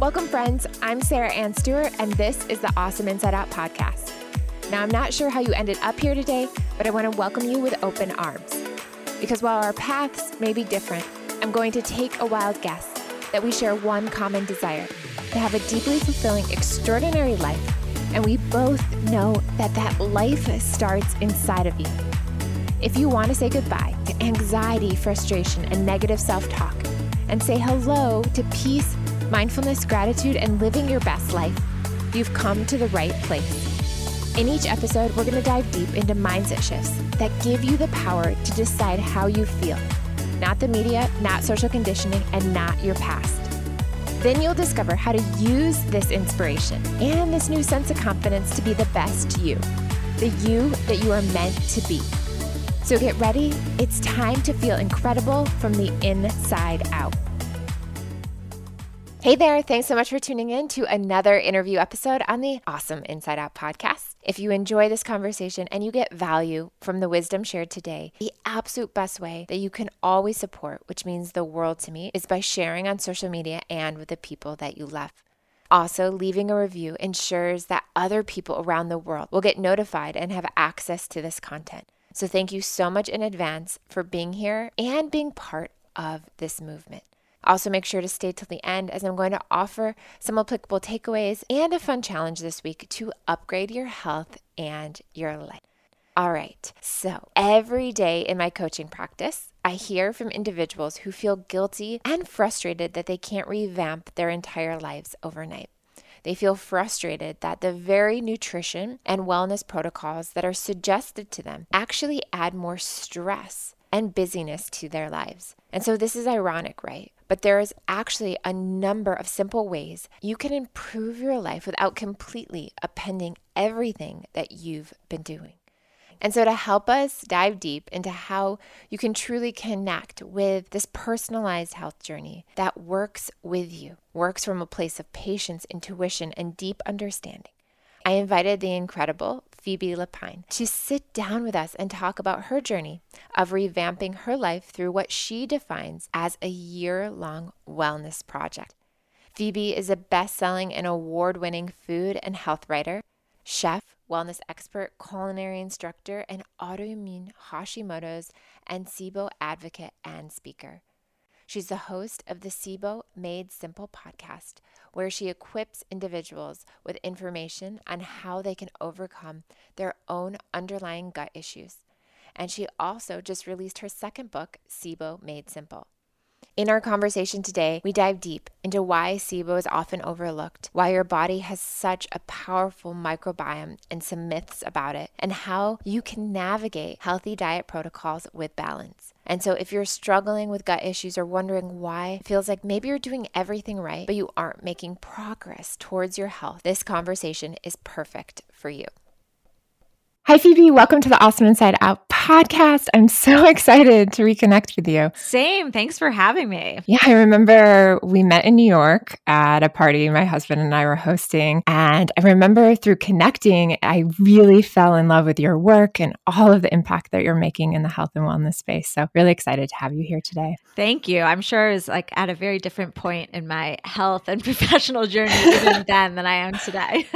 Welcome, friends. I'm Sarah Anne Stewart, and this is the Awesome Inside Out podcast. Now, I'm not sure how you ended up here today, but I want to welcome you with open arms. Because while our paths may be different, I'm going to take a wild guess that we share one common desire to have a deeply fulfilling, extraordinary life. And we both know that that life starts inside of you. If you want to say goodbye to anxiety, frustration, and negative self talk, and say hello to peace, mindfulness, gratitude, and living your best life, you've come to the right place. In each episode, we're going to dive deep into mindset shifts that give you the power to decide how you feel, not the media, not social conditioning, and not your past. Then you'll discover how to use this inspiration and this new sense of confidence to be the best you, the you that you are meant to be. So get ready. It's time to feel incredible from the inside out. Hey there, thanks so much for tuning in to another interview episode on the Awesome Inside Out podcast. If you enjoy this conversation and you get value from the wisdom shared today, the absolute best way that you can always support, which means the world to me, is by sharing on social media and with the people that you love. Also, leaving a review ensures that other people around the world will get notified and have access to this content. So, thank you so much in advance for being here and being part of this movement. Also, make sure to stay till the end as I'm going to offer some applicable takeaways and a fun challenge this week to upgrade your health and your life. All right, so every day in my coaching practice, I hear from individuals who feel guilty and frustrated that they can't revamp their entire lives overnight. They feel frustrated that the very nutrition and wellness protocols that are suggested to them actually add more stress and busyness to their lives. And so this is ironic, right? But there is actually a number of simple ways you can improve your life without completely appending everything that you've been doing. And so, to help us dive deep into how you can truly connect with this personalized health journey that works with you, works from a place of patience, intuition, and deep understanding, I invited the incredible Phoebe Lapine to sit down with us and talk about her journey of revamping her life through what she defines as a year long wellness project. Phoebe is a best selling and award winning food and health writer, chef, wellness expert, culinary instructor, and autoimmune Hashimoto's and SIBO advocate and speaker. She's the host of the SIBO Made Simple podcast, where she equips individuals with information on how they can overcome their own underlying gut issues. And she also just released her second book, SIBO Made Simple. In our conversation today, we dive deep into why SIBO is often overlooked, why your body has such a powerful microbiome and some myths about it, and how you can navigate healthy diet protocols with balance. And so, if you're struggling with gut issues or wondering why it feels like maybe you're doing everything right, but you aren't making progress towards your health, this conversation is perfect for you. Hi, Phoebe. Welcome to the Awesome Inside Out podcast. I'm so excited to reconnect with you. Same. Thanks for having me. Yeah, I remember we met in New York at a party my husband and I were hosting. And I remember through connecting, I really fell in love with your work and all of the impact that you're making in the health and wellness space. So, really excited to have you here today. Thank you. I'm sure it was like at a very different point in my health and professional journey even then than I am today.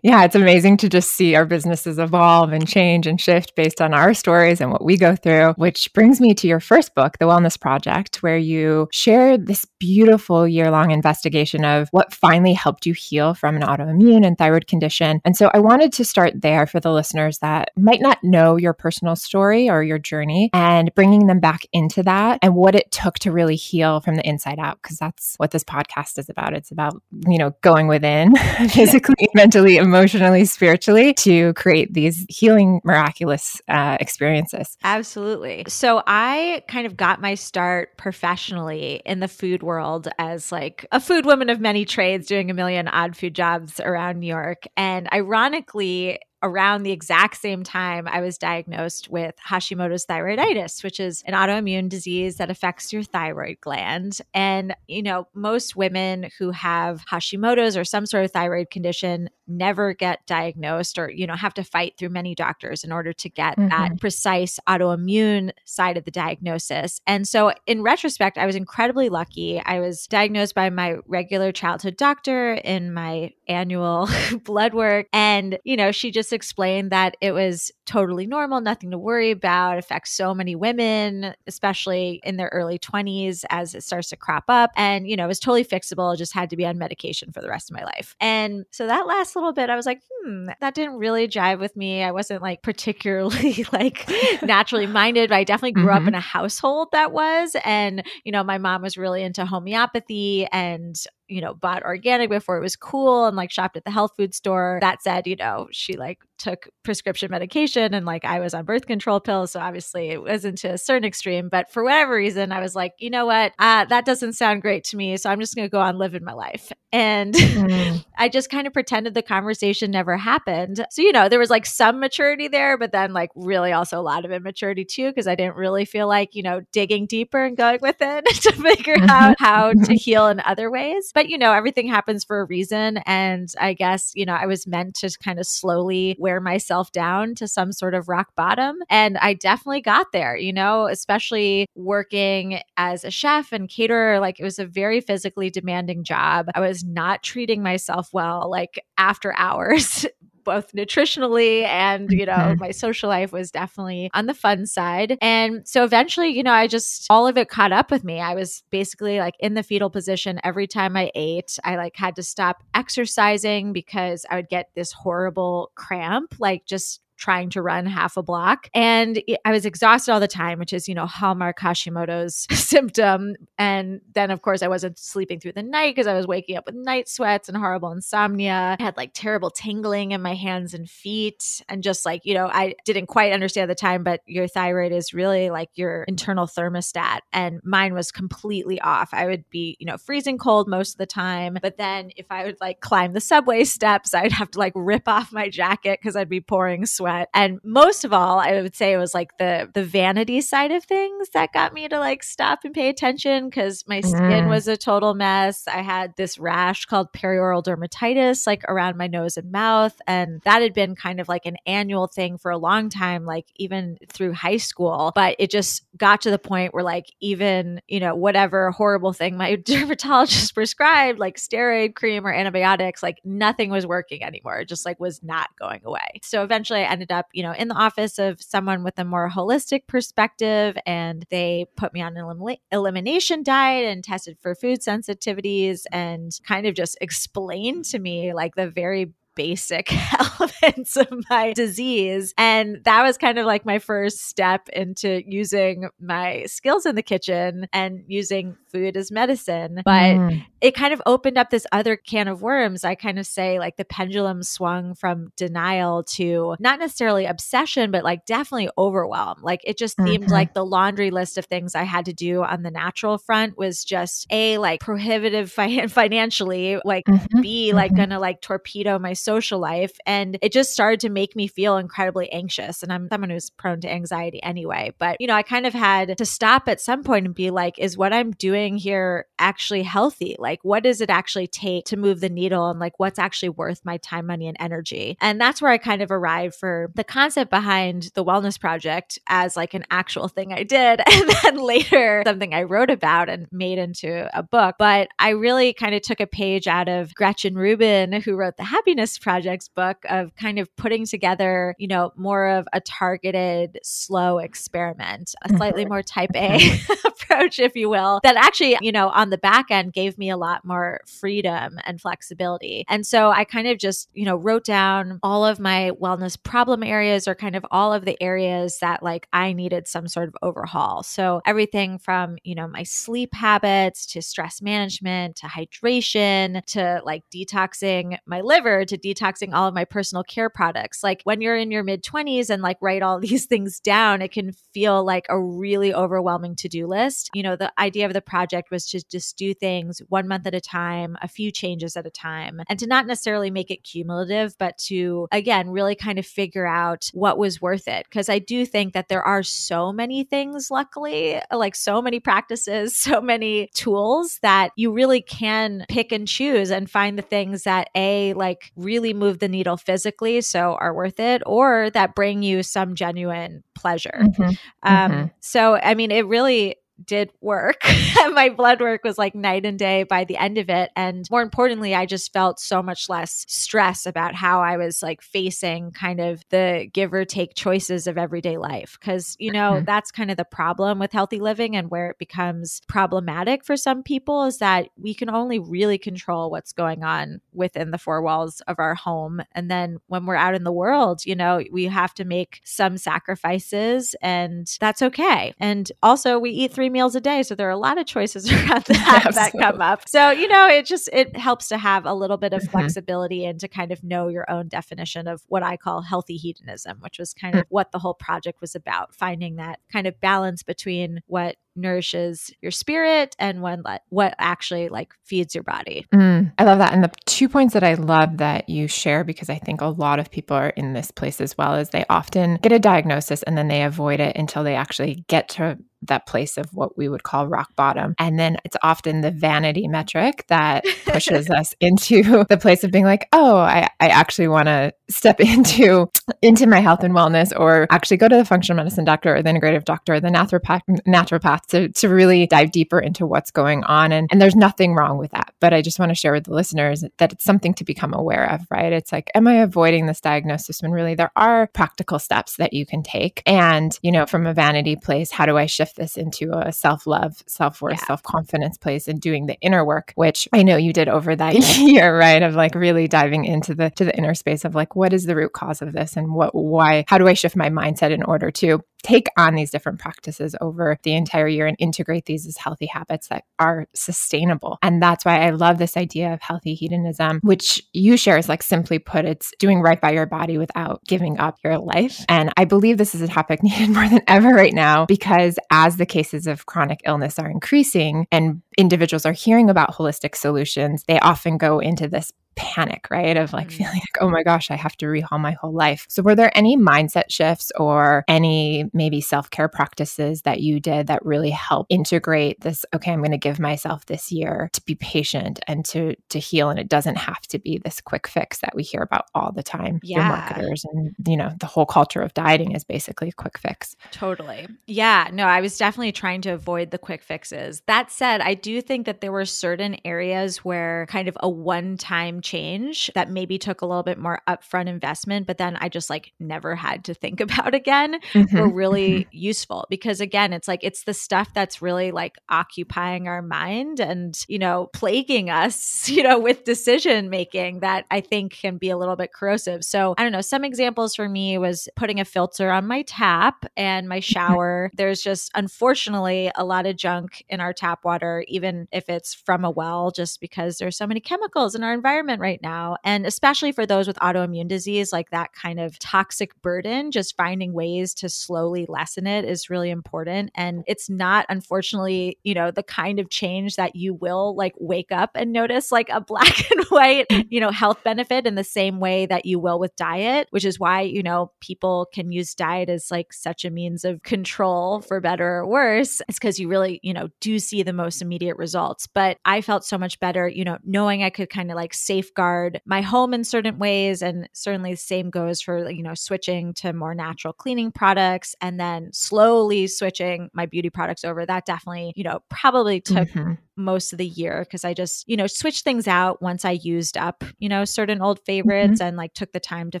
yeah, it's amazing to just see our businesses evolve evolve and change and shift based on our stories and what we go through, which brings me to your first book, The Wellness Project, where you share this beautiful year long investigation of what finally helped you heal from an autoimmune and thyroid condition. And so I wanted to start there for the listeners that might not know your personal story or your journey and bringing them back into that and what it took to really heal from the inside out, because that's what this podcast is about. It's about, you know, going within physically, mentally, emotionally, spiritually to create these these healing, miraculous uh, experiences. Absolutely. So I kind of got my start professionally in the food world as like a food woman of many trades, doing a million odd food jobs around New York. And ironically, around the exact same time, I was diagnosed with Hashimoto's thyroiditis, which is an autoimmune disease that affects your thyroid gland. And, you know, most women who have Hashimoto's or some sort of thyroid condition never get diagnosed or, you know, have to fight through many doctors in order to get mm-hmm. that precise autoimmune side of the diagnosis. And so, in retrospect, I was incredibly lucky. I was diagnosed by my regular childhood doctor in my annual blood work. And, you know, she just explained that it was totally normal, nothing to worry about, affects so many women, especially in their early 20s as it starts to crop up. And, you know, it was totally fixable, just had to be on medication for the rest of my life. And so that last little bit, I was like, hmm, that didn't really jive with me. I wasn't like particularly like naturally minded, but I definitely grew mm-hmm. up in a household that was. And, you know, my mom was really into homeopathy and you know, bought organic before it was cool and like shopped at the health food store. That said, you know, she like took prescription medication and like I was on birth control pills. So obviously it wasn't to a certain extreme. But for whatever reason, I was like, you know what? Uh, that doesn't sound great to me. So I'm just going to go on living my life. And mm. I just kind of pretended the conversation never happened. So, you know, there was like some maturity there, but then like really also a lot of immaturity too, because I didn't really feel like, you know, digging deeper and going with it to figure mm-hmm. out how to heal in other ways. But, you know, everything happens for a reason. And I guess, you know, I was meant to kind of slowly wear myself down to some sort of rock bottom. And I definitely got there, you know, especially working as a chef and caterer. Like it was a very physically demanding job. I was not treating myself well, like after hours both nutritionally and, you know, mm-hmm. my social life was definitely on the fun side. And so eventually, you know, I just, all of it caught up with me. I was basically like in the fetal position every time I ate. I like had to stop exercising because I would get this horrible cramp, like just trying to run half a block. And I was exhausted all the time, which is, you know, Hallmark Hashimoto's symptom. And then, of course, I wasn't sleeping through the night because I was waking up with night sweats and horrible insomnia. I had like terrible tingling in my hands and feet. And just like, you know, I didn't quite understand the time, but your thyroid is really like your internal thermostat. And mine was completely off. I would be, you know, freezing cold most of the time. But then if I would like climb the subway steps, I'd have to like rip off my jacket because I'd be pouring sweat sweat. And most of all, I would say it was like the the vanity side of things that got me to like stop and pay attention because my skin mm. was a total mess. I had this rash called perioral dermatitis like around my nose and mouth. And that had been kind of like an annual thing for a long time, like even through high school. But it just got to the point where like even, you know, whatever horrible thing my dermatologist prescribed, like steroid cream or antibiotics, like nothing was working anymore. It just like was not going away. So eventually I ended up, you know, in the office of someone with a more holistic perspective. And they put me on an elim- elimination diet and tested for food sensitivities and kind of just explained to me like the very basic elements of my disease. And that was kind of like my first step into using my skills in the kitchen and using food as medicine. But mm. it kind of opened up this other can of worms. I kind of say like the pendulum swung from denial to not necessarily obsession, but like definitely overwhelm. Like it just mm-hmm. seemed like the laundry list of things I had to do on the natural front was just a like prohibitive fi- financially, like mm-hmm. B like mm-hmm. gonna like torpedo my social life. And it just started to make me feel incredibly anxious. And I'm someone who's prone to anxiety anyway. But, you know, I kind of had to stop at some point and be like, is what I'm doing here actually healthy? Like, what does it actually take to move the needle? And like, what's actually worth my time, money, and energy? And that's where I kind of arrived for the concept behind the Wellness Project as like an actual thing I did. And then later, something I wrote about and made into a book. But I really kind of took a page out of Gretchen Rubin, who wrote the Happiness Project's book of kind of putting together, you know, more of a targeted, slow experiment, a slightly mm-hmm. more type A mm-hmm. approach, if you will, that actually, you know, on the back end gave me a lot more freedom and flexibility. And so I kind of just, you know, wrote down all of my wellness problem areas or kind of all of the areas that like I needed some sort of overhaul. So everything from, you know, my sleep habits to stress management to hydration to like detoxing my liver to detoxing all of my personal care products. Like when you're in your mid 20s and like write all these things down, it can feel like a really overwhelming to do list. You know, the idea of the project was to just do things one month at a time, a few changes at a time, and to not necessarily make it cumulative, but to, again, really kind of figure out what was worth it. Because I do think that there are so many things, luckily, like so many practices, so many tools that you really can pick and choose and find the things that A, like really move the needle physically, so are worth it, or that bring you some genuine pleasure. Mm-hmm. Um, mm-hmm. So, I mean, it really did work. my blood work was like night and day by the end of it. And more importantly, I just felt so much less stress about how I was like facing kind of the give or take choices of everyday life. Cause, you know, mm-hmm. that's kind of the problem with healthy living and where it becomes problematic for some people is that we can only really control what's going on within the four walls of our home. And then when we're out in the world, you know, we have to make some sacrifices and that's okay. And also, we eat three three meals a day. So there are a lot of choices around that that come up. So, you know, it just it helps to have a little bit of mm-hmm. flexibility and to kind of know your own definition of what I call healthy hedonism, which was kind of what the whole project was about, finding that kind of balance between what nourishes your spirit and when what actually like feeds your body. Mm, I love that. And the two points that I love that you share because I think a lot of people are in this place as well is they often get a diagnosis and then they avoid it until they actually get to that place of what we would call rock bottom. And then it's often the vanity metric that pushes us into the place of being like, oh, I, I actually want to step into into my health and wellness or actually go to the functional medicine doctor or the integrative doctor or the naturopath naturopath to, to really dive deeper into what's going on. And, and there's nothing wrong with that. But I just want to share with the listeners that it's something to become aware of, right? It's like, am I avoiding this diagnosis when really there are practical steps that you can take? And, you know, from a vanity place, how do I shift this into a self love, self worth, yeah. self confidence place and doing the inner work, which I know you did over that year, right? Of like really diving into the to the inner space of like what is the root cause of this and what why how do I shift my mindset in order to take on these different practices over the entire year and integrate these as healthy habits that are sustainable. And that's why I love this idea of healthy hedonism, which you share is like simply put, it's doing right by your body without giving up your life. And I believe this is a topic needed more than ever right now because as the cases of chronic illness are increasing and individuals are hearing about holistic solutions, they often go into this panic, right? Of like mm-hmm. feeling like, oh my gosh, I have to rehaul my whole life. So, were there any mindset shifts or any maybe self care practices that you did that really help integrate this? Okay, I'm going to give myself this year to be patient and to to heal, and it doesn't have to be this quick fix that we hear about all the time. Yeah, marketers and you know the whole culture of dieting is basically a quick fix. Totally. Yeah. No, I was definitely trying to avoid the quick fixes. That said, I do think that there were certain areas where kind of a one time change that maybe took a little bit more upfront investment, but then I just like never had to think about again mm-hmm. really mm-hmm. useful because again, it's like it's the stuff that's really like occupying our mind and, you know, plaguing us, you know, with decision making that I think can be a little bit corrosive. So I don't know, some examples for me was putting a filter on my tap and my shower. There's just unfortunately a lot of junk in our tap water, even if it's from a well, just because there's so many chemicals in our environment right now. And especially for those with autoimmune disease, like that kind of toxic burden, just finding ways to slowly lessen it is really important. And it's not, unfortunately, you know, the kind of change that you will like wake up and notice like a black and white, mm. you know, health benefit in the same way that you will with diet, which is why, you know, people can use diet as like such a means of control for better or worse. It's because you really, you know, do see the most immediate results. But I felt so much better, you know, knowing I could kind of like safeguard my home in certain ways. And certainly the same goes for, you know, switching to more natural cleaning products and then slowly switching my beauty products over. That definitely, you know, probably took mm-hmm most of the year because I just, you know, switched things out once I used up, you know, certain old favorites mm-hmm. and like took the time to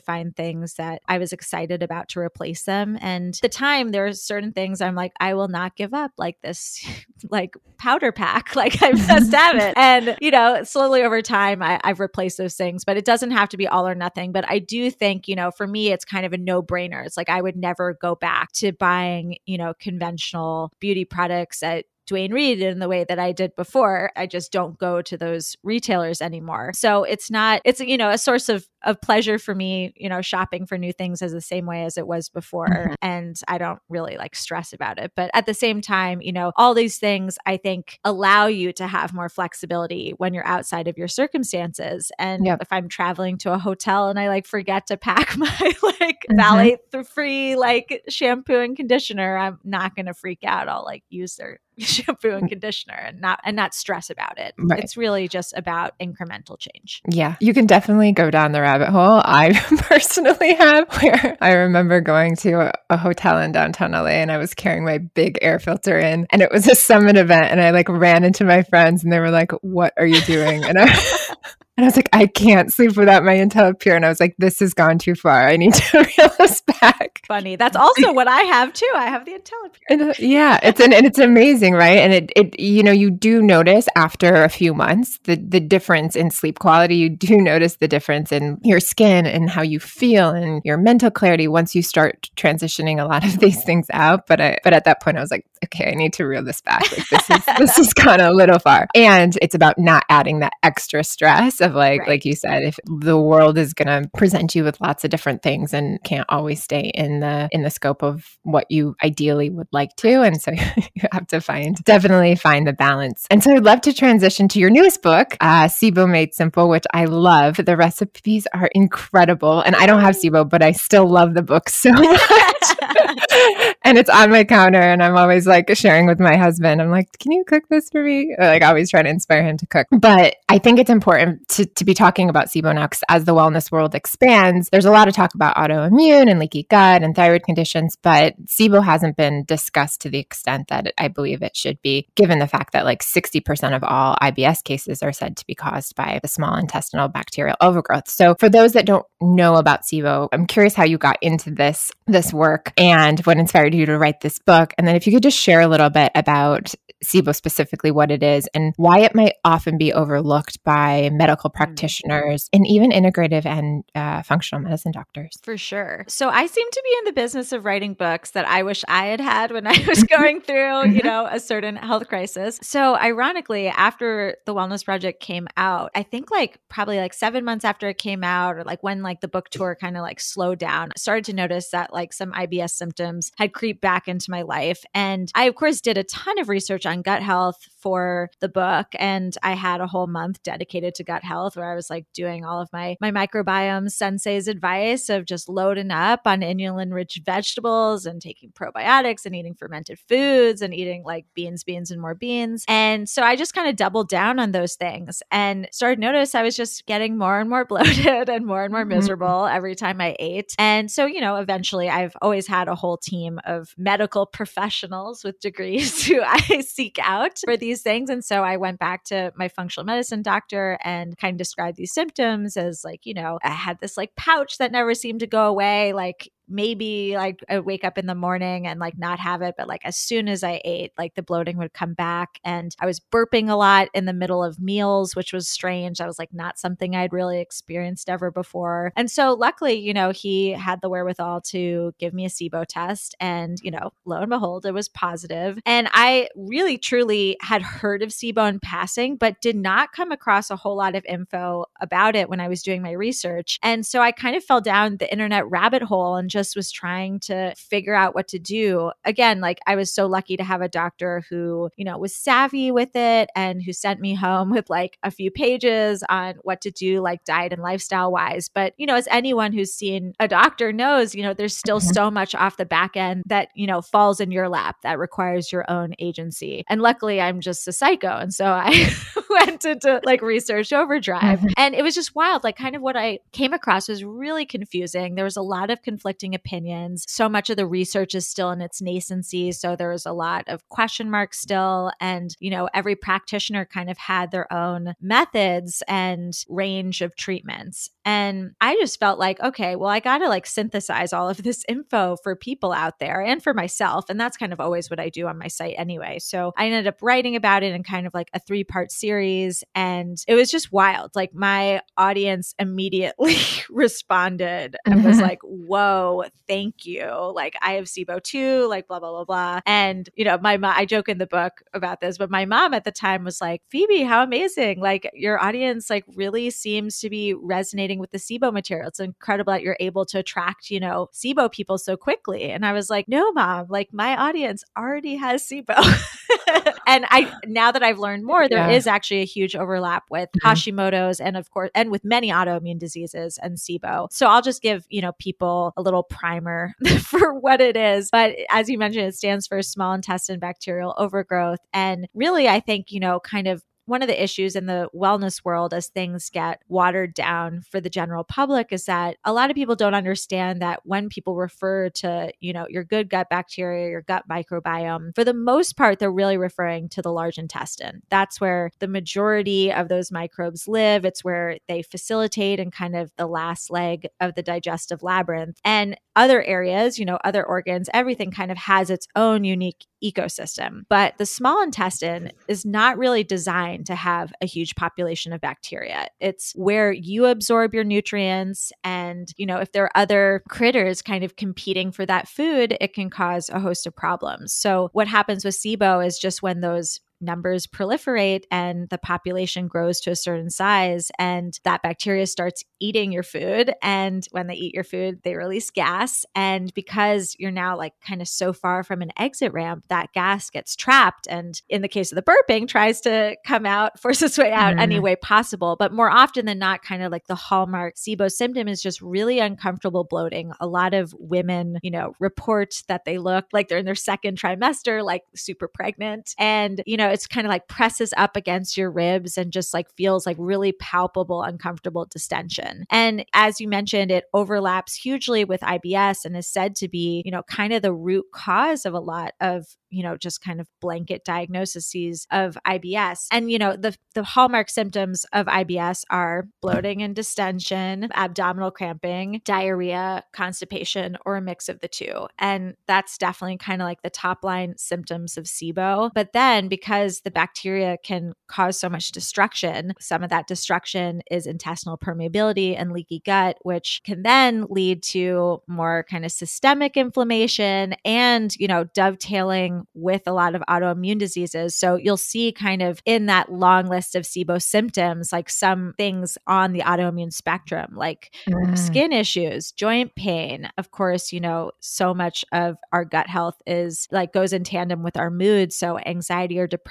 find things that I was excited about to replace them. And the time there are certain things I'm like, I will not give up like this, like powder pack. Like I just have it. And, you know, slowly over time, I, I've replaced those things, but it doesn't have to be all or nothing. But I do think, you know, for me, it's kind of a no brainer. It's like I would never go back to buying, you know, conventional beauty products at Duane Reade in the way that I did before. I just don't go to those retailers anymore. So it's not, it's, you know, a source of, of pleasure for me, you know, shopping for new things is the same way as it was before. Mm-hmm. And I don't really like stress about it. But at the same time, you know, all these things I think allow you to have more flexibility when you're outside of your circumstances. And yep. if I'm traveling to a hotel and I like forget to pack my like mm-hmm. valet free like shampoo and conditioner, I'm not going to freak out. I'll like use their shampoo and conditioner and not and not stress about it. Right. It's really just about incremental change. Yeah. You can definitely go down the rabbit hole. I personally have where I remember going to a, a, hotel in downtown LA and I was carrying my big air filter in and it was a summit event and I like ran into my friends and they were like, "What are you doing?" And I And I was like, I can't sleep without my IntelliPure. And I was like, this has gone too far. I need to reel this back. Funny. That's also what I have too. I have the IntelliPure. And, uh, yeah, it's an, and it's amazing, right? And it, it, you know, you do notice after a few months the the difference in sleep quality. You do notice the difference in your skin and how you feel and your mental clarity once you start transitioning a lot of these things out. But I, but at that point, I was like, okay, I need to reel this back. Like this is this has gone a little far. And it's about not adding that extra stress of like right. like you said if the world is going to present you with lots of different things and can't always stay in the in the scope of what you ideally would like to. And so you have to find definitely find the balance. And so i'd love to transition to your newest book uh sibo made simple which i love. The recipes are incredible. And i don't have sibo but i still love the book so much and it's on my counter and i'm always like sharing with my husband. I'm like can you cook this for me? Or, like I always try to inspire him to cook. But i think it's important to, to be talking about SIBO now because as the wellness world expands, there's a lot of talk about autoimmune and leaky gut and thyroid conditions, but SIBO hasn't been discussed to the extent that I believe it should be, given the fact that like 60% of all IBS cases are said to be caused by the small intestinal bacterial overgrowth. So for those that don't know about SIBO, I'm curious how you got into this this work and what inspired you to write this book. And then if you could just share a little bit about SIBO specifically, what it is, and why it might often be overlooked by medical mm. practitioners and even integrative and uh, functional medicine doctors. For sure. So I seem to be in the business of writing books that I wish I had had when I was going through, you know, a certain health crisis. So ironically, after the Wellness Project came out, I think like probably like seven months after it came out, or like when like the book tour kind of like slowed down, I started to notice that like some IBS symptoms had creeped back into my life. And I, of course, did a ton of research on gut health for the book. And I had a whole month dedicated to gut health where I was like doing all of my, my microbiome sensei's advice of just loading up on inulin rich vegetables and taking probiotics and eating fermented foods and eating like beans, beans, and more beans. And so I just kind of doubled down on those things and started notice I was just getting more and more bloated and more and more mm-hmm. miserable every time I ate. And so, you know, eventually I've always had a whole team of medical professionals with degrees who I seek out for these things. And so I went back to my functional medicine doctor and kind of described these symptoms as like, you know, I had this like pouch that never seemed to go away. Like maybe like I wake up in the morning and like not have it, but like as soon as I ate, like the bloating would come back. And I was burping a lot in the middle of meals, which was strange. I was like not something I'd really experienced ever before. And so luckily, you know, he had the wherewithal to give me a SIBO test. And, you know, lo and behold, it was positive. And I really truly had heard of SIBO in passing, but did not come across a whole lot of info about it when I was doing my research. And so I kind of fell down the internet rabbit hole and just was trying to figure out what to do. Again, like I was so lucky to have a doctor who, you know, was savvy with it and who sent me home with like a few pages on what to do, like diet and lifestyle wise. But, you know, as anyone who's seen a doctor knows, you know, there's still mm-hmm. so much off the back end that, you know, falls in your lap that requires your own agency. And luckily, I'm just a psycho. And so I went into like research overdrive. Mm-hmm. And it was just wild. Like, kind of what I came across was really confusing. There was a lot of conflicting conflicting opinions. So much of the research is still in its nascency. So there's a lot of question marks still. And, you know, every practitioner kind of had their own methods and range of treatments. And I just felt like, okay, well, I got to like synthesize all of this info for people out there and for myself. And that's kind of always what I do on my site anyway. So I ended up writing about it in kind of like a three part series and it was just wild. Like my audience immediately responded and was like, whoa, Oh, thank you. Like I have SIBO too, like blah, blah, blah, blah. And, you know, my mom, I joke in the book about this, but my mom at the time was like, Phoebe, how amazing. Like your audience like really seems to be resonating with the SIBO material. It's incredible that you're able to attract, you know, SIBO people so quickly. And I was like, no, mom, like my audience already has SIBO. and I now that I've learned more, there yeah. is actually a huge overlap with mm-hmm. Hashimoto's and of course and with many autoimmune diseases and SIBO. So I'll just give, you know, people a little primer for what it is. But as you mentioned, it stands for small intestine bacterial overgrowth. And really, I think, you know, kind of one of the issues in the wellness world as things get watered down for the general public is that a lot of people don't understand that when people refer to, you know, your good gut bacteria, your gut microbiome, for the most part, they're really referring to the large intestine. That's where the majority of those microbes live. It's where they facilitate and kind of the last leg of the digestive labyrinth. And other areas, you know, other organs, everything kind of has its own unique ecosystem. But the small intestine is not really designed to have a huge population of bacteria. It's where you absorb your nutrients. And, you know, if there are other critters kind of competing for that food, it can cause a host of problems. So, what happens with SIBO is just when those numbers proliferate and the population grows to a certain size and that bacteria starts eating your food and when they eat your food they release gas. And because you're now like kind of so far from an exit ramp that gas gets trapped and in the case of the burping tries to come out force its way out mm. any way possible. But more often than not kind of like the hallmark SIBO symptom is just really uncomfortable bloating. A lot of women you know report that they look like they're in their second trimester like super pregnant. And you know it's kind of like presses up against your ribs and just like feels like really palpable, uncomfortable distension. And as you mentioned, it overlaps hugely with IBS and is said to be, you know, kind of the root cause of a lot of you know, just kind of blanket diagnoses of IBS. And, you know, the, the hallmark symptoms of IBS are bloating and distension, abdominal cramping, diarrhea, constipation, or a mix of the two. And that's definitely kind of like the top line symptoms of SIBO. But then because the bacteria can cause so much destruction, some of that destruction is intestinal permeability and leaky gut, which can then lead to more kind of systemic inflammation and, you know, dovetailing with a lot of autoimmune diseases. So you'll see kind of in that long list of SIBO symptoms, like some things on the autoimmune spectrum, like mm. skin issues, joint pain. Of course, you know, so much of our gut health is like goes in tandem with our mood. So anxiety or depression,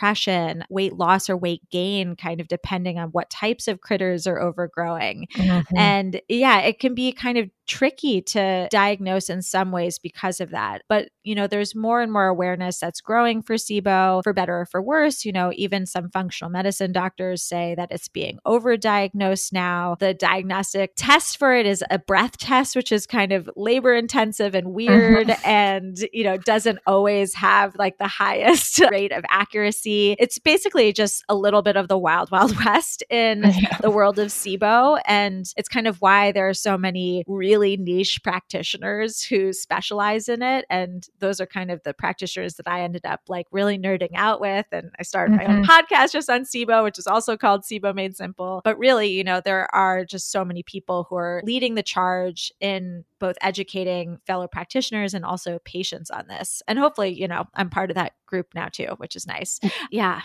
weight loss or weight gain, kind of depending on what types of critters are overgrowing. Mm-hmm. And yeah, it can be kind of tricky to diagnose in some ways because of that. But, you know, there's more and more awareness that's growing for SIBO, for better or for worse. You know, even some functional medicine doctors say that it's being overdiagnosed now. The diagnostic test for it is a breath test, which is kind of labor intensive and weird uh-huh. and, you know, doesn't always have like the highest rate of accuracy. It's basically just a little bit of the wild, wild west in the world of SIBO. And it's kind of why there are so many really really niche practitioners who specialize in it. And those are kind of the practitioners that I ended up like really nerding out with. And I started mm-hmm. my own mm-hmm. podcast just on SIBO, which is also called SIBO Made Simple. But really, you know, there are just so many people who are leading the charge in both educating fellow practitioners and also patients on this. And hopefully, you know, I'm part of that group now too, which is nice. Yeah.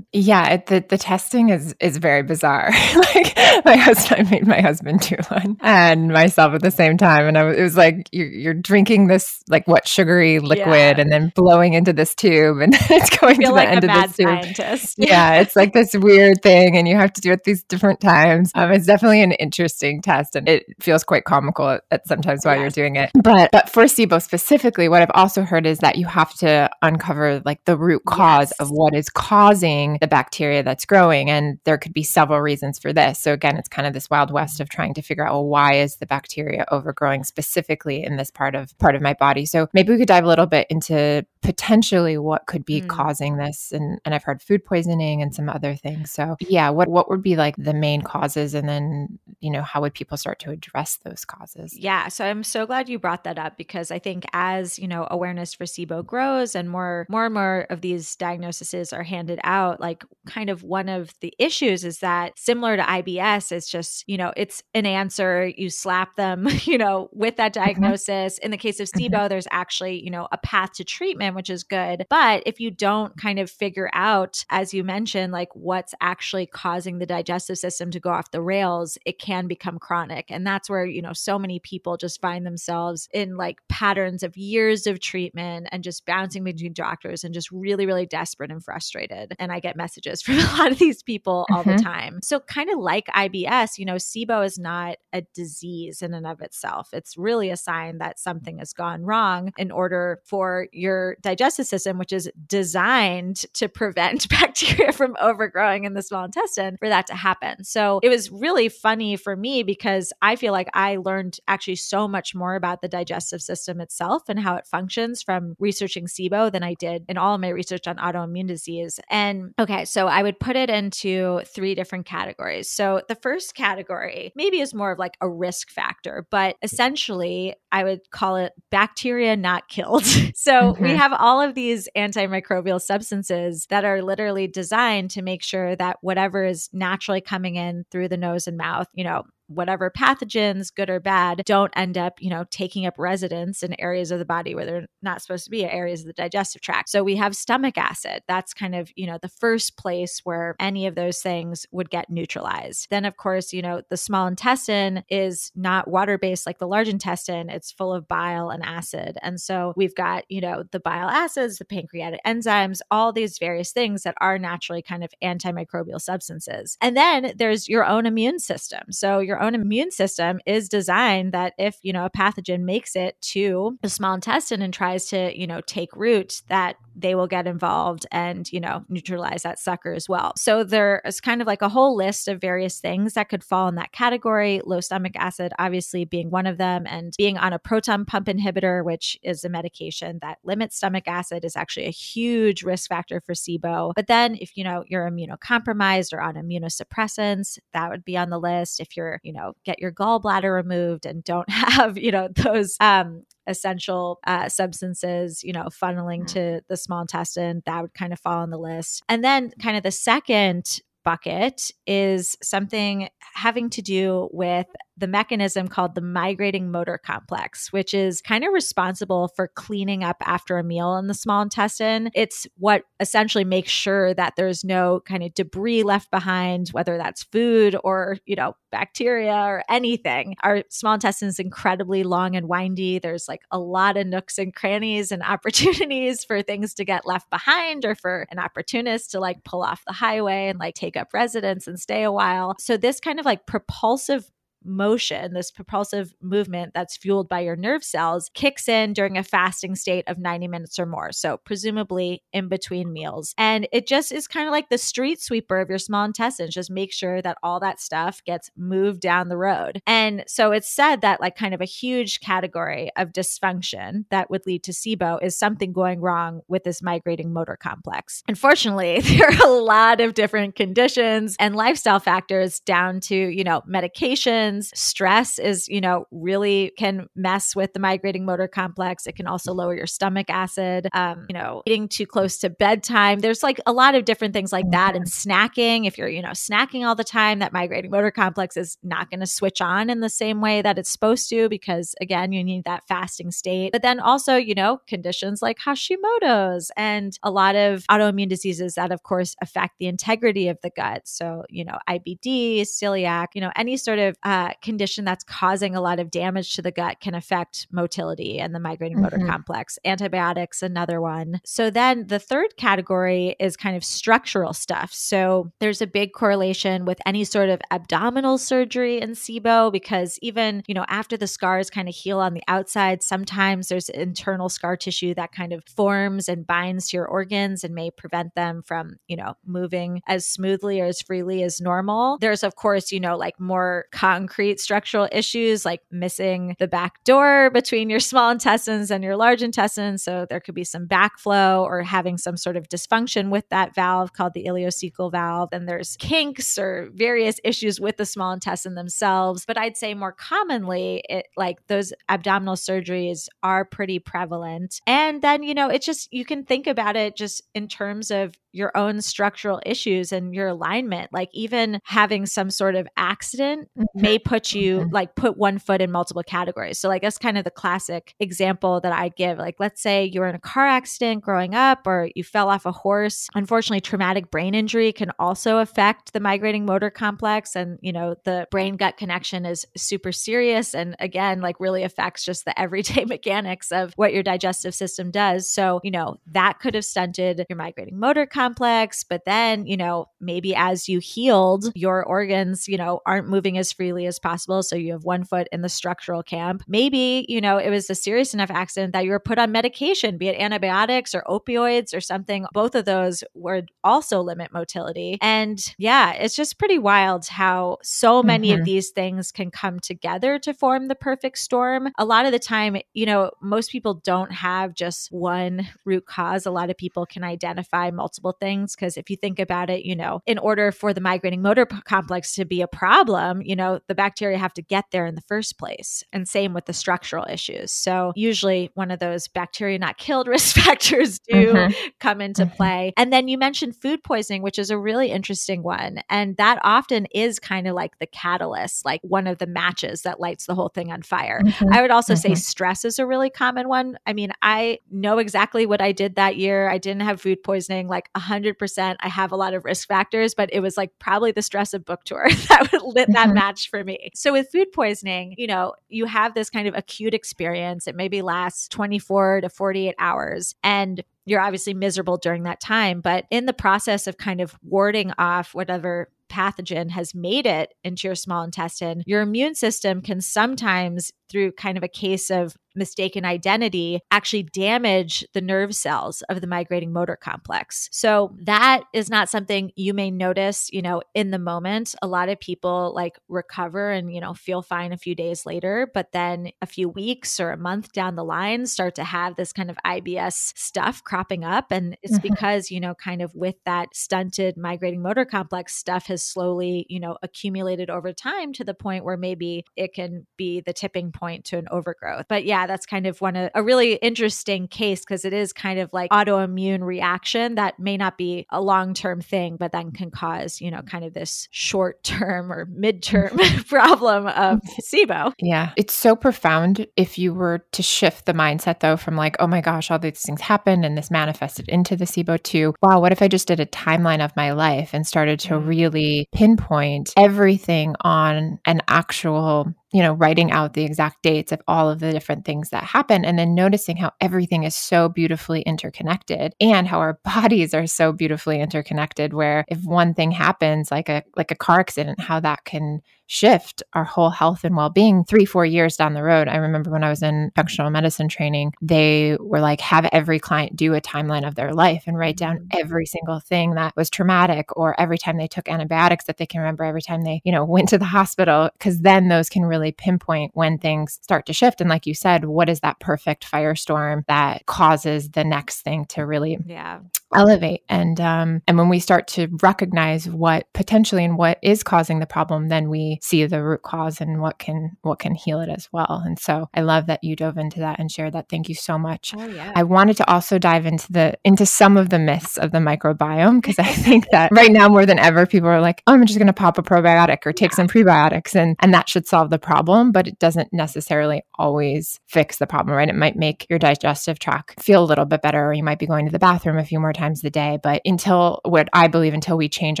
yeah, it, the the testing is is very bizarre. like my husband I made my husband do one and myself at the same time and I, it was like you're, you're drinking this like what sugary liquid yeah. and then blowing into this tube and it's going to like the end of this tube. Scientist. yeah, it's like this weird thing and you have to do it these different times. Um, it's definitely an interesting test and it feels quite comical at, at sometimes while you're doing it. But but for SIBO specifically, what I've also heard is that you have to uncover like the root cause yes. of what is causing the bacteria that's growing. And there could be several reasons for this. So again, it's kind of this wild west of trying to figure out well, why is the bacteria overgrowing specifically in this part of part of my body. So maybe we could dive a little bit into potentially what could be mm. causing this. And and I've heard food poisoning and some other things. So yeah, what what would be like the main causes and then, you know, how would people start to address those causes? Yeah, so I'm so glad you brought that up because I think as, you know, awareness for SIBO grows and more more and more of these diagnoses are handed out, like kind of one of the issues is that similar to IBS, it's just, you know, it's an answer, you slap them, you know, with that mm-hmm. diagnosis. In the case of SIBO, mm-hmm. there's actually, you know, a path to treatment, which is good. But if you don't kind of figure out, as you mentioned, like what's actually causing the digestive system to go off the rails, it can become chronic. And that's where, you know, so many people just find themselves in like patterns of years of treatment and just bouncing between doctors and just really, really desperate and frustrated. And I get messages from a lot of these people all mm-hmm. the time. So, kind of like IBS, you know, SIBO is not a disease in and of itself. It's really a sign that something has gone wrong in order for your digestive system, which is designed to prevent bacteria from overgrowing in the small intestine, for that to happen. So, it was really funny for me because I feel like I learned actually so much more about the digestive system itself and how it functions from researching SIBO than I did in all of my research on autoimmune disease. And okay, so I would put it into three different categories. So the first category maybe is more of like a risk factor, but hmm. essentially I would call it bacteria not killed. so mm-hmm. we have all of these antimicrobial substances that are literally designed to make sure that whatever is naturally coming in through the nose and mouth, you know, whatever pathogens, good or bad, don't end up, you know, taking up residence in areas of the body where they're not supposed to be, areas of the digestive tract. So we have stomach acid. That's kind of, you know, the first place where any of those things would get neutralized. Then, of course, you know, the small intestine is not water based like the large intestine, it's full of bile and acid. And so we've got, you know, the bile acids, the pancreatic enzymes, all these various things that are naturally kind of antimicrobial substances. And then there's your own immune system. So your your own immune system is designed that if, you know, a pathogen makes it to the small intestine and tries to, you know, take root, that they will get involved and, you know, neutralize that sucker as well. So there is kind of like a whole list of various things that could fall in that category. Low stomach acid, obviously, being one of them, and being on a proton pump inhibitor, which is a medication that limits stomach acid, is actually a huge risk factor for SIBO. But then if, you know, you're immunocompromised or on immunosuppressants, that would be on the list. If you're, you know, get your gallbladder removed and don't have, you know, those um, essential uh, substances, you know, funneling mm. to the small intestine, that would kind of fall on the list. And then, kind of the second bucket is something having to do with the mechanism called the migrating motor complex, which is kind of responsible for cleaning up after a meal in the small intestine. It's what essentially makes sure that there's no kind of debris left behind, whether that's food or, you know, bacteria or anything. Our small intestine is incredibly long and windy. There's like a lot of nooks and crannies and opportunities for things to get left behind or for an opportunist to like pull off the highway and like take up residence and stay a while. So this kind of like propulsive motion, this propulsive movement that's fueled by your nerve cells, kicks in during a fasting state of 90 minutes or more. So, presumably in between meals. And it just is kind of like the street sweeper of your small intestines. Just make sure that all that stuff gets moved down the road. And so, it's said that, like, kind of a huge category of dysfunction that would lead to SIBO is something going wrong with this migrating motor complex. Unfortunately, there are a lot of different conditions and lifestyle factors down to, you know, medication Stress is, you know, really can mess with the migrating motor complex. It can also lower your stomach acid. Um, you know, eating too close to bedtime. There's like a lot of different things like that. And snacking, if you're, you know, snacking all the time, that migrating motor complex is not going to switch on in the same way that it's supposed to because, again, you need that fasting state. But then also, you know, conditions like Hashimoto's and a lot of autoimmune diseases that, of course, affect the integrity of the gut. So, you know, IBD, celiac, you know, any sort of uh, condition that's causing a lot of damage to the gut can affect motility and the migrating motor mm-hmm. complex. Antibiotics, another one. So then the third category is kind of structural stuff. So there's a big correlation with any sort of abdominal surgery in SIBO because even, you know, after the scars kind of heal on the outside, sometimes there's internal scar tissue that kind of forms and binds to your organs and may prevent them from, you know, moving as smoothly or as freely as normal. There's, of course, you know, like more concrete concrete structural issues like missing the back door between your small intestines and your large intestines. So there could be some backflow or having some sort of dysfunction with that valve called the ileocecal valve. And there's kinks or various issues with the small intestine themselves. But I'd say more commonly, it like those abdominal surgeries are pretty prevalent. And then, you know, it's just, you can think about it just in terms of your own structural issues and your alignment. Like even having some sort of accident mm-hmm. may put you mm-hmm. like put one foot in multiple categories. So like that's kind of the classic example that I give. Like let's say you were in a car accident growing up or you fell off a horse. Unfortunately, traumatic brain injury can also affect the migrating motor complex and you know the brain gut connection is super serious and again like really affects just the everyday mechanics of what your digestive system does. So, you know, that could have stunted your migrating motor complex complex. But then, you know, maybe as you healed, your organs, you know, aren't moving as freely as possible. So you have one foot in the structural camp. Maybe, you know, it was a serious enough accident that you were put on medication, be it antibiotics or opioids or something. Both of those would also limit motility. And yeah, it's just pretty wild how so many mm-hmm. of these things can come together to form the perfect storm. A lot of the time, you know, most people don't have just one root cause. A lot of people can identify multiple things. Because if you think about it, you know, in order for the migrating motor complex to be a problem, you know, the bacteria have to get there in the first place. And same with the structural issues. So usually one of those bacteria not killed risk factors do mm-hmm. come into mm-hmm. play. And then you mentioned food poisoning, which is a really interesting one. And that often is kind of like the catalyst, like one of the matches that lights the whole thing on fire. Mm-hmm. I would also say mm-hmm. stress is a really common one. I mean, I know exactly what I did that year. I didn't have food poisoning. Like 100% I have a lot of risk factors, but it was like probably the stress of book tour that lit that mm-hmm. match for me. So with food poisoning, you know, you have this kind of acute experience. It maybe lasts 24 to 48 hours. And you're obviously miserable during that time. But in the process of kind of warding off whatever pathogen has made it into your small intestine, your immune system can sometimes, through kind of a case of mistaken identity actually damage the nerve cells of the migrating motor complex. So that is not something you may notice, you know, in the moment. A lot of people like recover and, you know, feel fine a few days later, but then a few weeks or a month down the line start to have this kind of IBS stuff cropping up. And it's mm-hmm. because, you know, kind of with that stunted migrating motor complex stuff has slowly, you know, accumulated over time to the point where maybe it can be the tipping point to an overgrowth. But yeah, that's kind of one of a really interesting case because it is kind of like autoimmune reaction that may not be a long term thing, but then can cause, you know, kind of this short term or midterm problem of SIBO. Yeah. It's so profound if you were to shift the mindset though from like, oh my gosh, all these things happened and this manifested into the SIBO to, wow, what if I just did a timeline of my life and started to mm-hmm. really pinpoint everything on an actual you know, writing out the exact dates of all of the different things that happen and then noticing how everything is so beautifully interconnected and how our bodies are so beautifully interconnected where if one thing happens like a like a car accident how that can shift our whole health and well-being 3 4 years down the road. I remember when I was in functional medicine training, they were like have every client do a timeline of their life and write down mm. every single thing that was traumatic or every time they took antibiotics that they can remember every time they, you know, went to the hospital because then those can really pinpoint when things start to shift and like you said, what is that perfect firestorm that causes the next thing to really yeah elevate. And um and when we start to recognize what potentially and what is causing the problem then we see the root cause and what can what can heal it as well. And so i love that you dove into that and shared that. Thank you so much. Oh, yeah. i wanted to also dive into the into some of the myths of the microbiome because i think that right now more than ever people are like oh, i'm just going to pop a probiotic or take yeah. some prebiotics and and that should solve the problem but it doesn't necessarily always fix the problem right? It might make your digestive tract feel a little bit better or you might be going to the bathroom a few more times a day. But until what I believe, until we change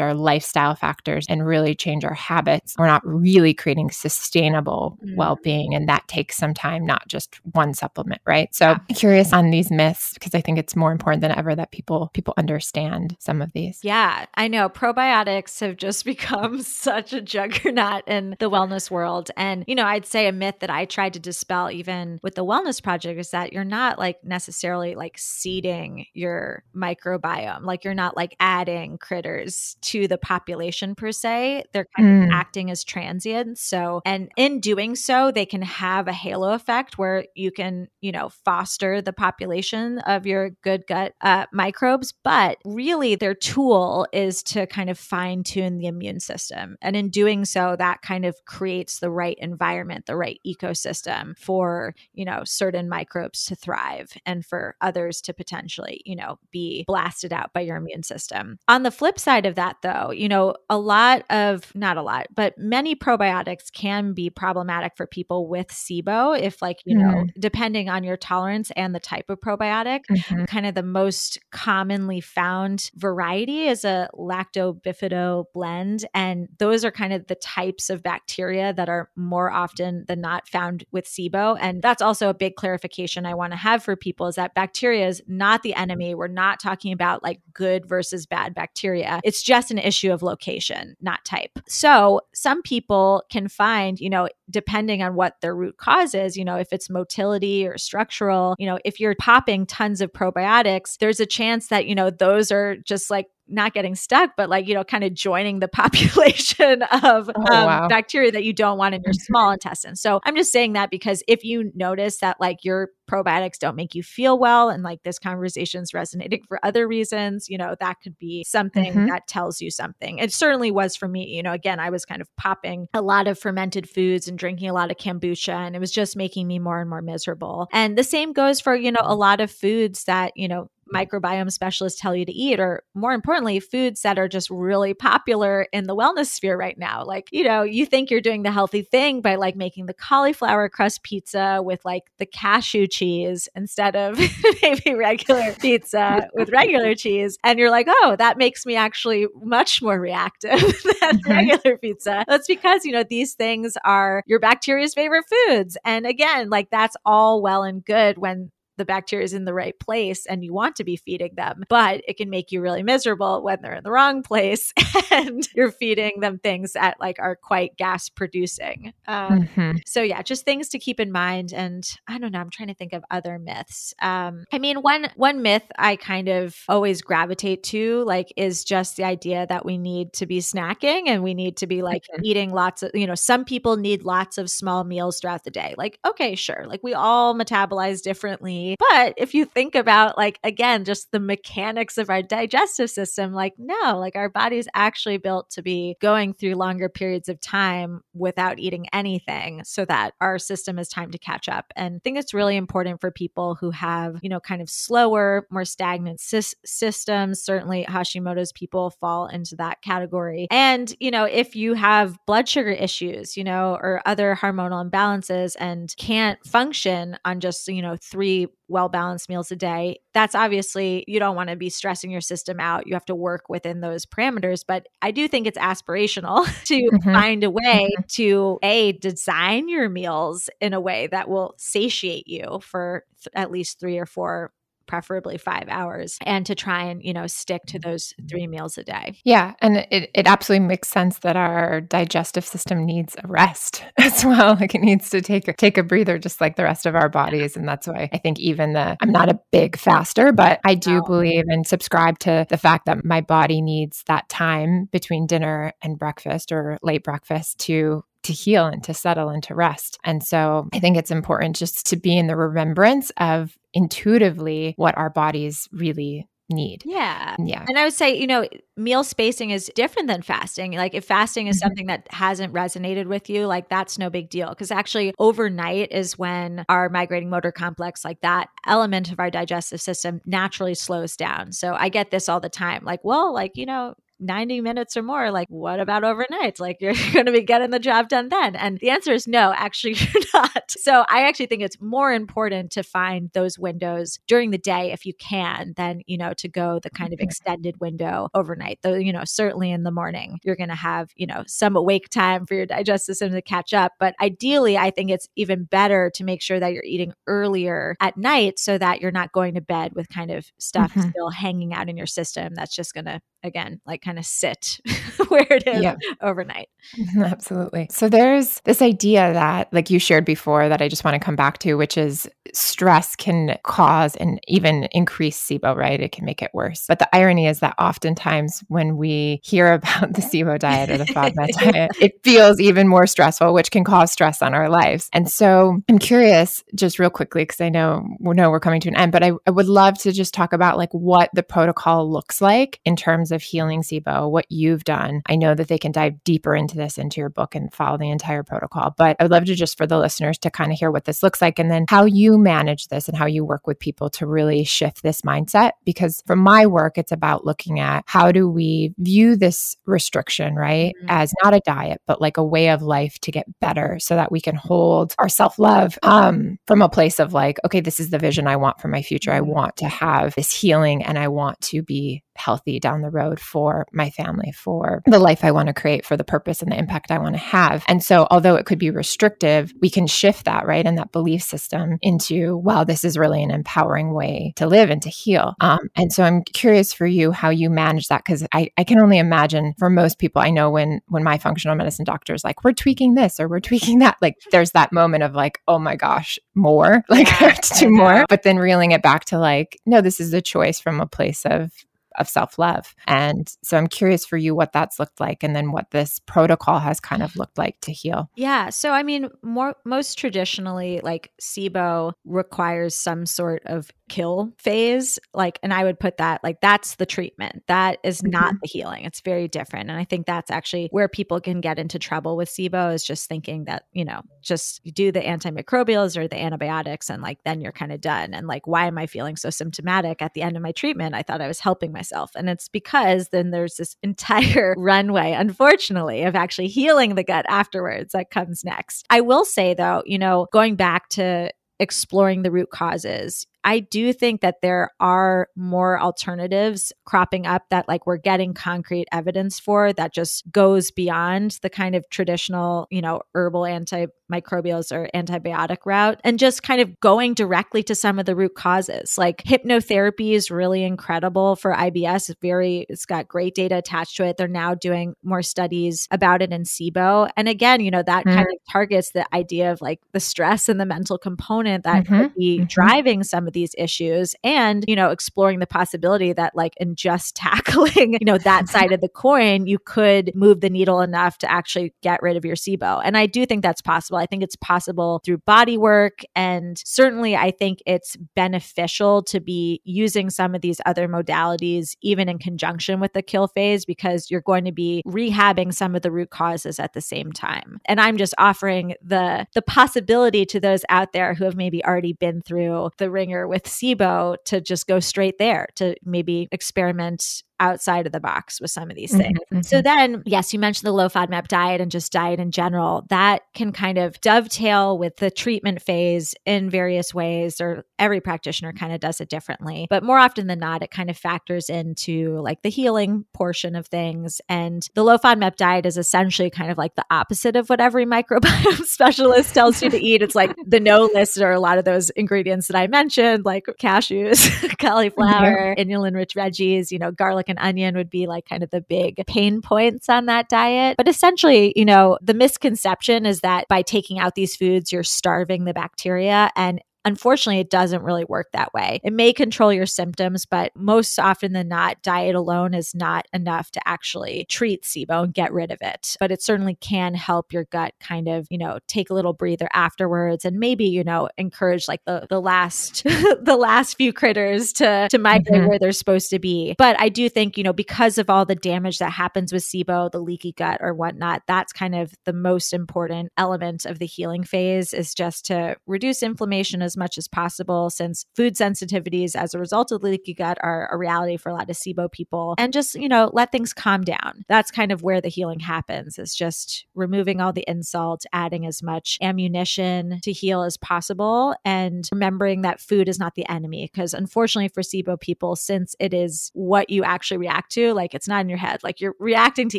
our lifestyle factors and really change our habits, we're not really creating sustainable mm. well being. And that takes some time, not just one supplement, right? So yeah. curious on these myths because I think it's more important than ever that people people understand some of these. Yeah, I know. Probiotics have just become such a juggernaut in the wellness world. And, you know, I'd say a myth that I tried to dispel even with the Wellness Project is that you're not like necessarily like seeding your micro microbiome. Like you're not like adding critters to the population per se. They're kind mm. of acting as transients. So, and in doing so, they can have a halo effect where you can, you know, foster the population of your good gut uh, microbes. But really, their tool is to kind of fine tune the immune system. And in doing so, that kind of creates the right environment, the right ecosystem for, you know, certain microbes to thrive and for others to potentially, you know, be blasted out by your immune system. On the flip side of that, though, you know, a lot of, not a lot, but many probiotics can be problematic for people with SIBO if, like, you mm. know, mm-hmm. depending on your tolerance and the type of probiotic, mm-hmm. kind of the most commonly found variety is a lactobifido blend. And those are kind of the types of bacteria that are more often than not found with SIBO. And that's also a big clarification I want to have for people is that bacteria is not the enemy. We're not talking about like good versus bad bacteria. It's just an issue of location, not type. So some people can find, you know, depending on what their root cause is, you know, if it's motility or structural, you know, if you're popping tons of probiotics, there's a chance that, you know, those are just like not getting stuck, but like, you know, kind of joining the population of oh, um, wow. bacteria that you don't want in your small intestine. So I'm just saying that because if you notice that like your probiotics don't make you feel well and like this conversation is resonating for other reasons, you know, that could be something mm-hmm. that tells you something. It certainly was for me. You know, again, I was kind of popping a lot of fermented foods and drinking a lot of kombucha, and it was just making me more and more miserable. And the same goes for, you know, a lot of foods that, you know, microbiome specialists tell you to eat, or more importantly, foods that are just really popular in the wellness sphere right now. Like, you know, you think you're doing the healthy thing by like making the cauliflower crust pizza with like the cashew cheese instead of maybe regular pizza with regular cheese. And you're like, oh, that makes me actually much more reactive than mm-hmm. regular pizza. That's because, you know, these things are your bacteria's favorite foods. And again, like that's all well and good when the bacteria is in the right place and you want to be feeding them, but it can make you really miserable when they're in the wrong place and you're feeding them things that like are quite gas producing. Um, mm-hmm. So yeah, just things to keep in mind. And I don't know, I'm trying to think of other myths. Um, I mean, one one myth I kind of always gravitate to like is just the idea that we need to be snacking and we need to be like mm-hmm. eating lots of, you know, some people need lots of small meals throughout the day. Like, okay, sure, like we all metabolize differently but if you think about, like, again, just the mechanics of our digestive system, like, no, like our body's actually built to be going through longer periods of time without eating anything so that our system has time to catch up. And I think it's really important for people who have, you know, kind of slower, more stagnant sy- systems. Certainly, Hashimoto's people fall into that category. And, you know, if you have blood sugar issues, you know, or other hormonal imbalances and can't function on just, you know, three well balanced meals a day. That's obviously, you don't want to be stressing your system out. You have to work within those parameters. But I do think it's aspirational to mm-hmm. find a way mm-hmm. to A, design your meals in a way that will satiate you for th- at least three or four preferably five hours, and to try and, you know, stick to mm-hmm. those three meals a day. Yeah. And it, it absolutely makes sense that our digestive system needs a rest as well. Like it needs to take a, take a breather just like the rest of our bodies. And that's why I think even the, I'm not a big faster, but I do no. believe and subscribe to the fact that my body needs that time between dinner and breakfast or late breakfast to to heal and to settle and to rest. And so I think it's important just to be in the remembrance of intuitively what our bodies really need. Yeah. Yeah. And I would say, you know, meal spacing is different than fasting. Like if fasting is mm-hmm. something that hasn't resonated with you, like that's no big deal. Cause actually overnight is when our migrating motor complex, like that element of our digestive system naturally slows down. So I get this all the time. Like, well, like, you know, 90 minutes or more, like, what about overnight? Like, you're going to be getting the job done then. And the answer is no, actually, you're not. So I actually think it's more important to find those windows during the day if you can than, you know, to go the kind of mm-hmm. extended window overnight. Though, you know, certainly in the morning, you're going to have, you know, some awake time for your digestive system to catch up. But ideally, I think it's even better to make sure that you're eating earlier at night so that you're not going to bed with kind of stuff mm-hmm. still hanging out in your system that's just going to again, like kind of sit where it is yep. overnight. Mm-hmm, absolutely. So there's this idea that, like you shared before, that I just want to come back to, which is stress can cause and even increase SIBO, right? It can make it worse. But the irony is that oftentimes when we hear about the SIBO diet or the FODMAP diet, it feels even more stressful, which can cause stress on our lives. And so I'm curious, just real quickly, because I know we know we're coming to an end, but I, I would love to just talk about like what the protocol looks like in terms of healing SIBO, what you've done. I know that they can dive deeper into this into your book and follow the entire protocol, but I would love to just for the listeners to kind of hear what this looks like and then how you manage this and how you work with people to really shift this mindset. Because from my work, it's about looking at how do we view this restriction, right, mm-hmm. as not a diet, but like a way of life to get better so that we can hold our self love um, from a place of like, okay, this is the vision I want for my future. I mm-hmm. want to have this healing and I want to be healthy down the road for my family, for the life I want to create, for the purpose and the impact I want to have. And so, although it could be restrictive, we can shift that, right? And that belief system into, wow, this is really an empowering way to live and to heal. Um, and so, I'm curious for you how you manage that because I, I can only imagine for most people, I know when when my functional medicine doctor is like, we're tweaking this or we're tweaking that, like there's that moment of like, oh my gosh, more, like yeah, to do more. But then reeling it back to like, no, this is a choice from a place of of self love. And so I'm curious for you what that's looked like and then what this protocol has kind of looked like to heal. Yeah. So, I mean, more, most traditionally, like SIBO requires some sort of kill phase like and i would put that like that's the treatment. That is not mm-hmm. the healing. It's very different and i think that's actually where people can get into trouble with sibo is just thinking that you know just do the antimicrobials or the antibiotics and like then you're kind of done and like why am i feeling so symptomatic at the end of my treatment? I thought i was helping myself and it's because then there's this entire runway unfortunately of actually healing the gut afterwards that comes next. I will say though you know going back to exploring the root causes I do think that there are more alternatives cropping up that like we're getting concrete evidence for that just goes beyond the kind of traditional, you know, herbal antimicrobials or antibiotic route and just kind of going directly to some of the root causes. Like hypnotherapy is really incredible for IBS. It's very it's got great data attached to it. They're now doing more studies about it in SIBO. And again, you know, that mm-hmm. kind of targets the idea of like the stress and the mental component that mm-hmm. could be mm-hmm. driving some of these issues and, you know, exploring the possibility that like in just tackling, you know, that side of the coin, you could move the needle enough to actually get rid of your SIBO. And I do think that's possible. I think it's possible through body work. And certainly I think it's beneficial to be using some of these other modalities, even in conjunction with the kill phase, because you're going to be rehabbing some of the root causes at the same time. And I'm just offering the the possibility to those out there who have maybe already been through the ringer with SIBO to just go straight there to maybe experiment outside of the box with some of these things. Mm-hmm, so mm-hmm. then, yes, you mentioned the low FODMAP diet and just diet in general. That can kind of dovetail with the treatment phase in various ways, or every practitioner kind of does it differently. But more often than not, it kind of factors into like the healing portion of things. And the low FODMAP diet is essentially kind of like the opposite of what every microbiome specialist tells you to eat. It's like the no list are a lot of those ingredients that I mentioned, like cashews, cauliflower, mm-hmm. inulin rich veggies, you know, garlic garlic and onion would be like kind of the big pain points on that diet. But essentially, you know, the misconception is that by taking out these foods, you're starving the bacteria. And Unfortunately, it doesn't really work that way. It may control your symptoms, but most often than not, diet alone is not enough to actually treat SIBO and get rid of it. But it certainly can help your gut kind of, you know, take a little breather afterwards and maybe, you know, encourage like the the last the last few critters to to migrate mm-hmm. where they're supposed to be. But I do think, you know, because of all the damage that happens with SIBO, the leaky gut or whatnot, that's kind of the most important element of the healing phase is just to reduce inflammation as much as possible since food sensitivities as a result of leaky gut are a reality for a lot of SIBO people. And just, you know, let things calm down. That's kind of where the healing happens is just removing all the insult, adding as much ammunition to heal as possible, and remembering that food is not the enemy. Because unfortunately for SIBO people, since it is what you actually react to, like it's not in your head, like you're reacting to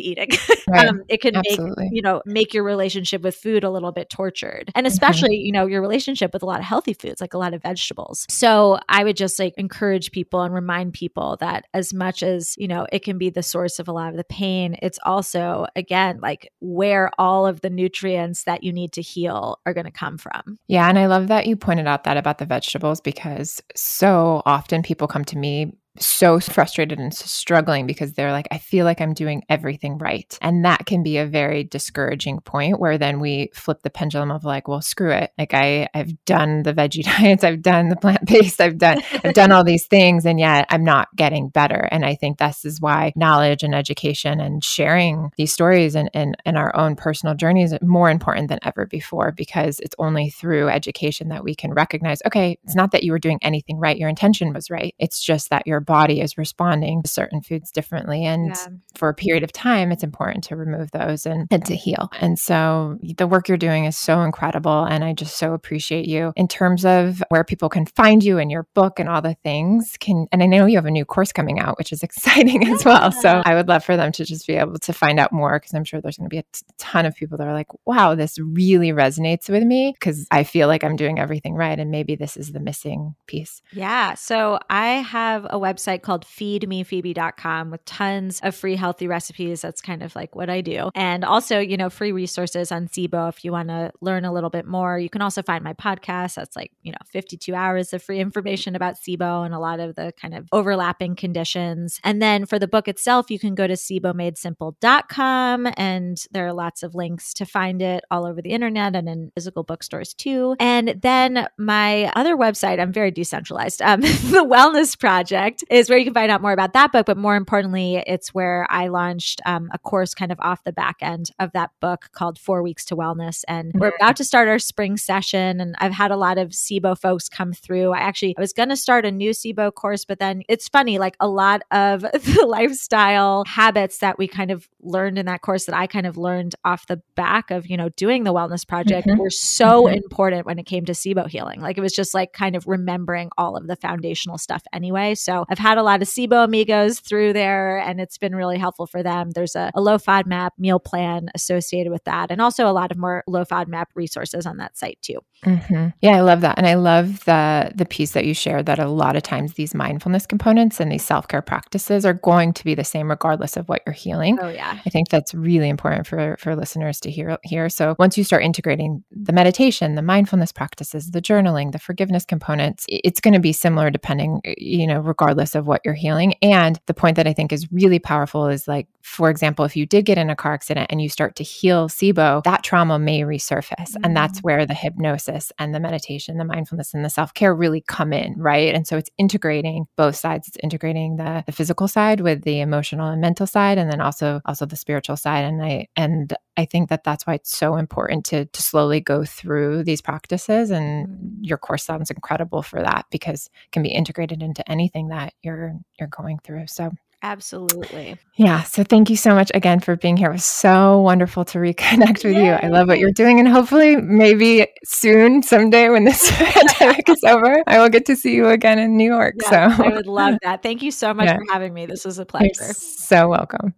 eating. Right. um, it can Absolutely. make, you know, make your relationship with food a little bit tortured. And mm-hmm. especially, mm-hmm. you know, your relationship with a lot of healthy food foods, like a lot of vegetables. So I would just like encourage people and remind people that as much as, you know, it can be the source of a lot of the pain, it's also, again, like where all of the nutrients that you need to heal are going to come from. Yeah. And I love that you pointed out that about the vegetables because so often people come to me so frustrated and struggling because they're like, I feel like I'm doing everything right. And that can be a very discouraging point where then we flip the pendulum of like, well, screw it. Like I, I've done the veggie diets, I've done the plant based, I've done, I've done all these things, and yet I'm not getting better. And I think this is why knowledge and education and sharing these stories and, and our own personal journeys is more important than ever before because it's only through education that we can recognize, okay, it's not that you were doing anything right. Your intention was right. It's just that your body is responding to certain foods differently. And yeah. for a period of time, it's important to remove those and, and to heal. And so the work you're doing is so incredible. And I just so appreciate you in terms of where people can find you and your book and all the things. Can and I know you have a new course coming out, which is exciting yeah. as well. So I would love for them to just be able to find out more because I'm sure there's going to be a ton of people that are like, wow, this really resonates with me because I feel like I'm doing everything right. And maybe this is the missing piece. Yeah. So I have a website website called feedmephoebe.com with tons of free healthy recipes. That's kind of like what I do. And also, you know, free resources on SIBO if you want to learn a little bit more. You can also find my podcast. That's like, you know, 52 hours of free information about SIBO and a lot of the kind of overlapping conditions. And then for the book itself, you can go to SIBOmadesimple.com and there are lots of links to find it all over the internet and in physical bookstores too. And then my other website, I'm very decentralized, um, the Wellness Project is where you can find out more about that book. But more importantly, it's where I launched um, a course kind of off the back end of that book called Four Weeks to Wellness. And we're about to start our spring session. And I've had a lot of SIBO folks come through. I actually I was going to start a new SIBO course, but then it's funny, like a lot of the lifestyle habits that we kind of learned in that course that I kind of learned off the back of, you know, doing the wellness project mm-hmm. were so mm-hmm. important when it came to SIBO healing. Like it was just like kind of remembering all of the foundational stuff anyway. So I've had a lot of SIBO amigos through there, and it's been really helpful for them. There's a, a low FODMAP meal plan associated with that, and also a lot of more low FODMAP resources on that site too. Mm-hmm. Yeah, I love that, and I love the the piece that you shared that a lot of times these mindfulness components and these self care practices are going to be the same regardless of what you're healing. Oh yeah, I think that's really important for for listeners to hear here. So once you start integrating the meditation, the mindfulness practices, the journaling, the forgiveness components, it's going to be similar depending, you know, regardless of what you're healing. And the point that I think is really powerful is like, for example, if you did get in a car accident and you start to heal SIBO, that trauma may resurface. Mm-hmm. And that's mm. where the hypnosis and the meditation, the mindfulness and the self care really come in, right? And so it's integrating both sides. It's integrating the, the physical side with the emotional and mental side, and then also also the spiritual side. And I and I think that that's why it's so important to to slowly go through these practices. And your course sounds incredible for that because it can be integrated into anything that you're you're going through. So Absolutely. Yeah. So thank you so much again for being here. It was so wonderful to reconnect with Yay. you. I love what you're doing. And hopefully, maybe soon, someday when this pandemic is over, I will get to see you again in New York. Yeah, so I would love that. Thank you so much yeah. for having me. This was a pleasure. You're so welcome.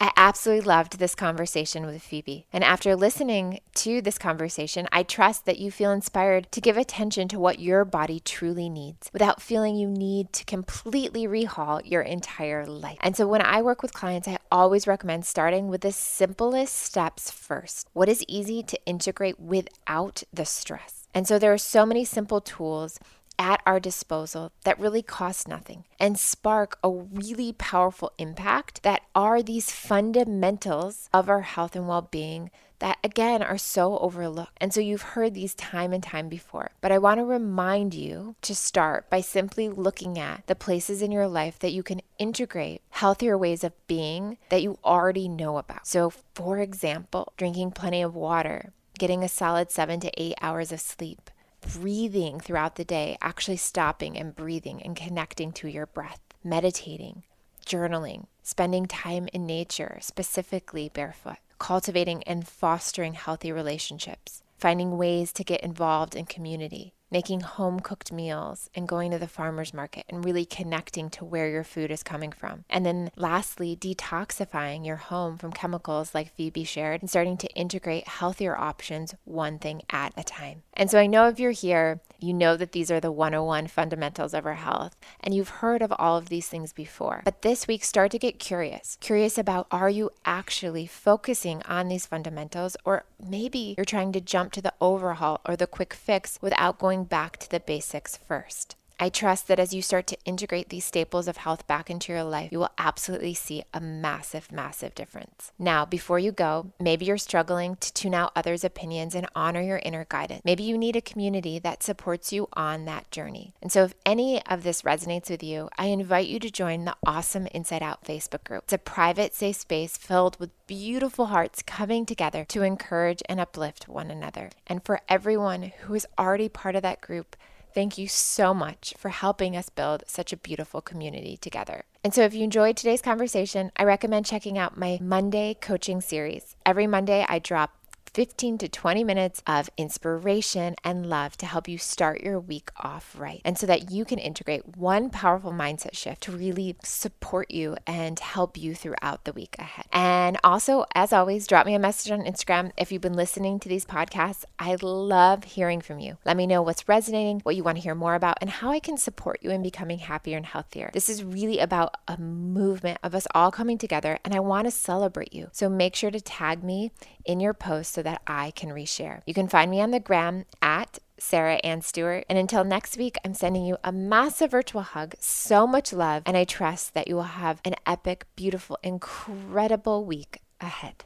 I absolutely loved this conversation with Phoebe. And after listening to this conversation, I trust that you feel inspired to give attention to what your body truly needs without feeling you need to completely rehaul your entire life. And so when I work with clients, I always recommend starting with the simplest steps first. What is easy to integrate without the stress? And so there are so many simple tools at our disposal that really cost nothing and spark a really powerful impact that are these fundamentals of our health and well being that again are so overlooked. And so you've heard these time and time before. But I want to remind you to start by simply looking at the places in your life that you can integrate healthier ways of being that you already know about. So, for example, drinking plenty of water, getting a solid seven to eight hours of sleep breathing throughout the day, actually stopping and breathing and connecting to your breath, meditating, journaling, spending time in nature, specifically barefoot, cultivating and fostering healthy relationships, finding ways to get involved in community, making home cooked meals and going to the farmer's market and really connecting to where your food is coming from. And then lastly, detoxifying your home from chemicals like Phoebe shared and starting to integrate healthier options one thing at a time. And so I know if you're here, you know that these are the 101 fundamentals of our health, and you've heard of all of these things before. But this week, start to get curious. Curious about are you actually focusing on these fundamentals, or maybe you're trying to jump to the overhaul or the quick fix without going back to the basics first. I trust that as you start to integrate these staples of health back into your life, you will absolutely see a massive, massive difference. Now, before you go, maybe you're struggling to tune out others' opinions and honor your inner guidance. Maybe you need a community that supports you on that journey. And so, if any of this resonates with you, I invite you to join the Awesome Inside Out Facebook group. It's a private, safe space filled with beautiful hearts coming together to encourage and uplift one another. And for everyone who is already part of that group, Thank you so much for helping us build such a beautiful community together. And so, if you enjoyed today's conversation, I recommend checking out my Monday coaching series. Every Monday, I drop 15 to 20 minutes of inspiration and love to help you start your week off right. And so that you can integrate one powerful mindset shift to really support you and help you throughout the week ahead. And also, as always, drop me a message on Instagram if you've been listening to these podcasts. I love hearing from you. Let me know what's resonating, what you want to hear more about, and how I can support you in becoming happier and healthier. This is really about a movement of us all coming together, and I want to celebrate you. So make sure to tag me in your post so that I can reshare. You can find me on the gram at Sarah Anne Stewart. And until next week, I'm sending you a massive virtual hug, so much love, and I trust that you will have an epic, beautiful, incredible week ahead.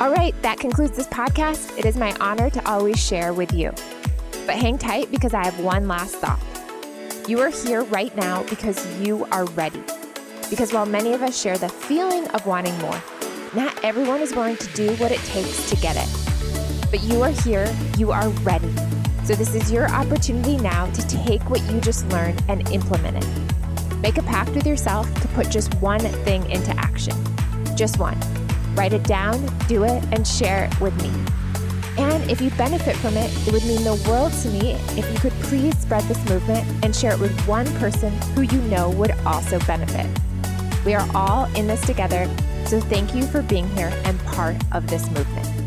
All right, that concludes this podcast. It is my honor to always share with you. But hang tight because I have one last thought. You are here right now because you are ready. Because while many of us share the feeling of wanting more, not everyone is willing to do what it takes to get it. But you are here, you are ready. So, this is your opportunity now to take what you just learned and implement it. Make a pact with yourself to put just one thing into action. Just one. Write it down, do it, and share it with me. And if you benefit from it, it would mean the world to me if you could please spread this movement and share it with one person who you know would also benefit. We are all in this together, so thank you for being here and part of this movement.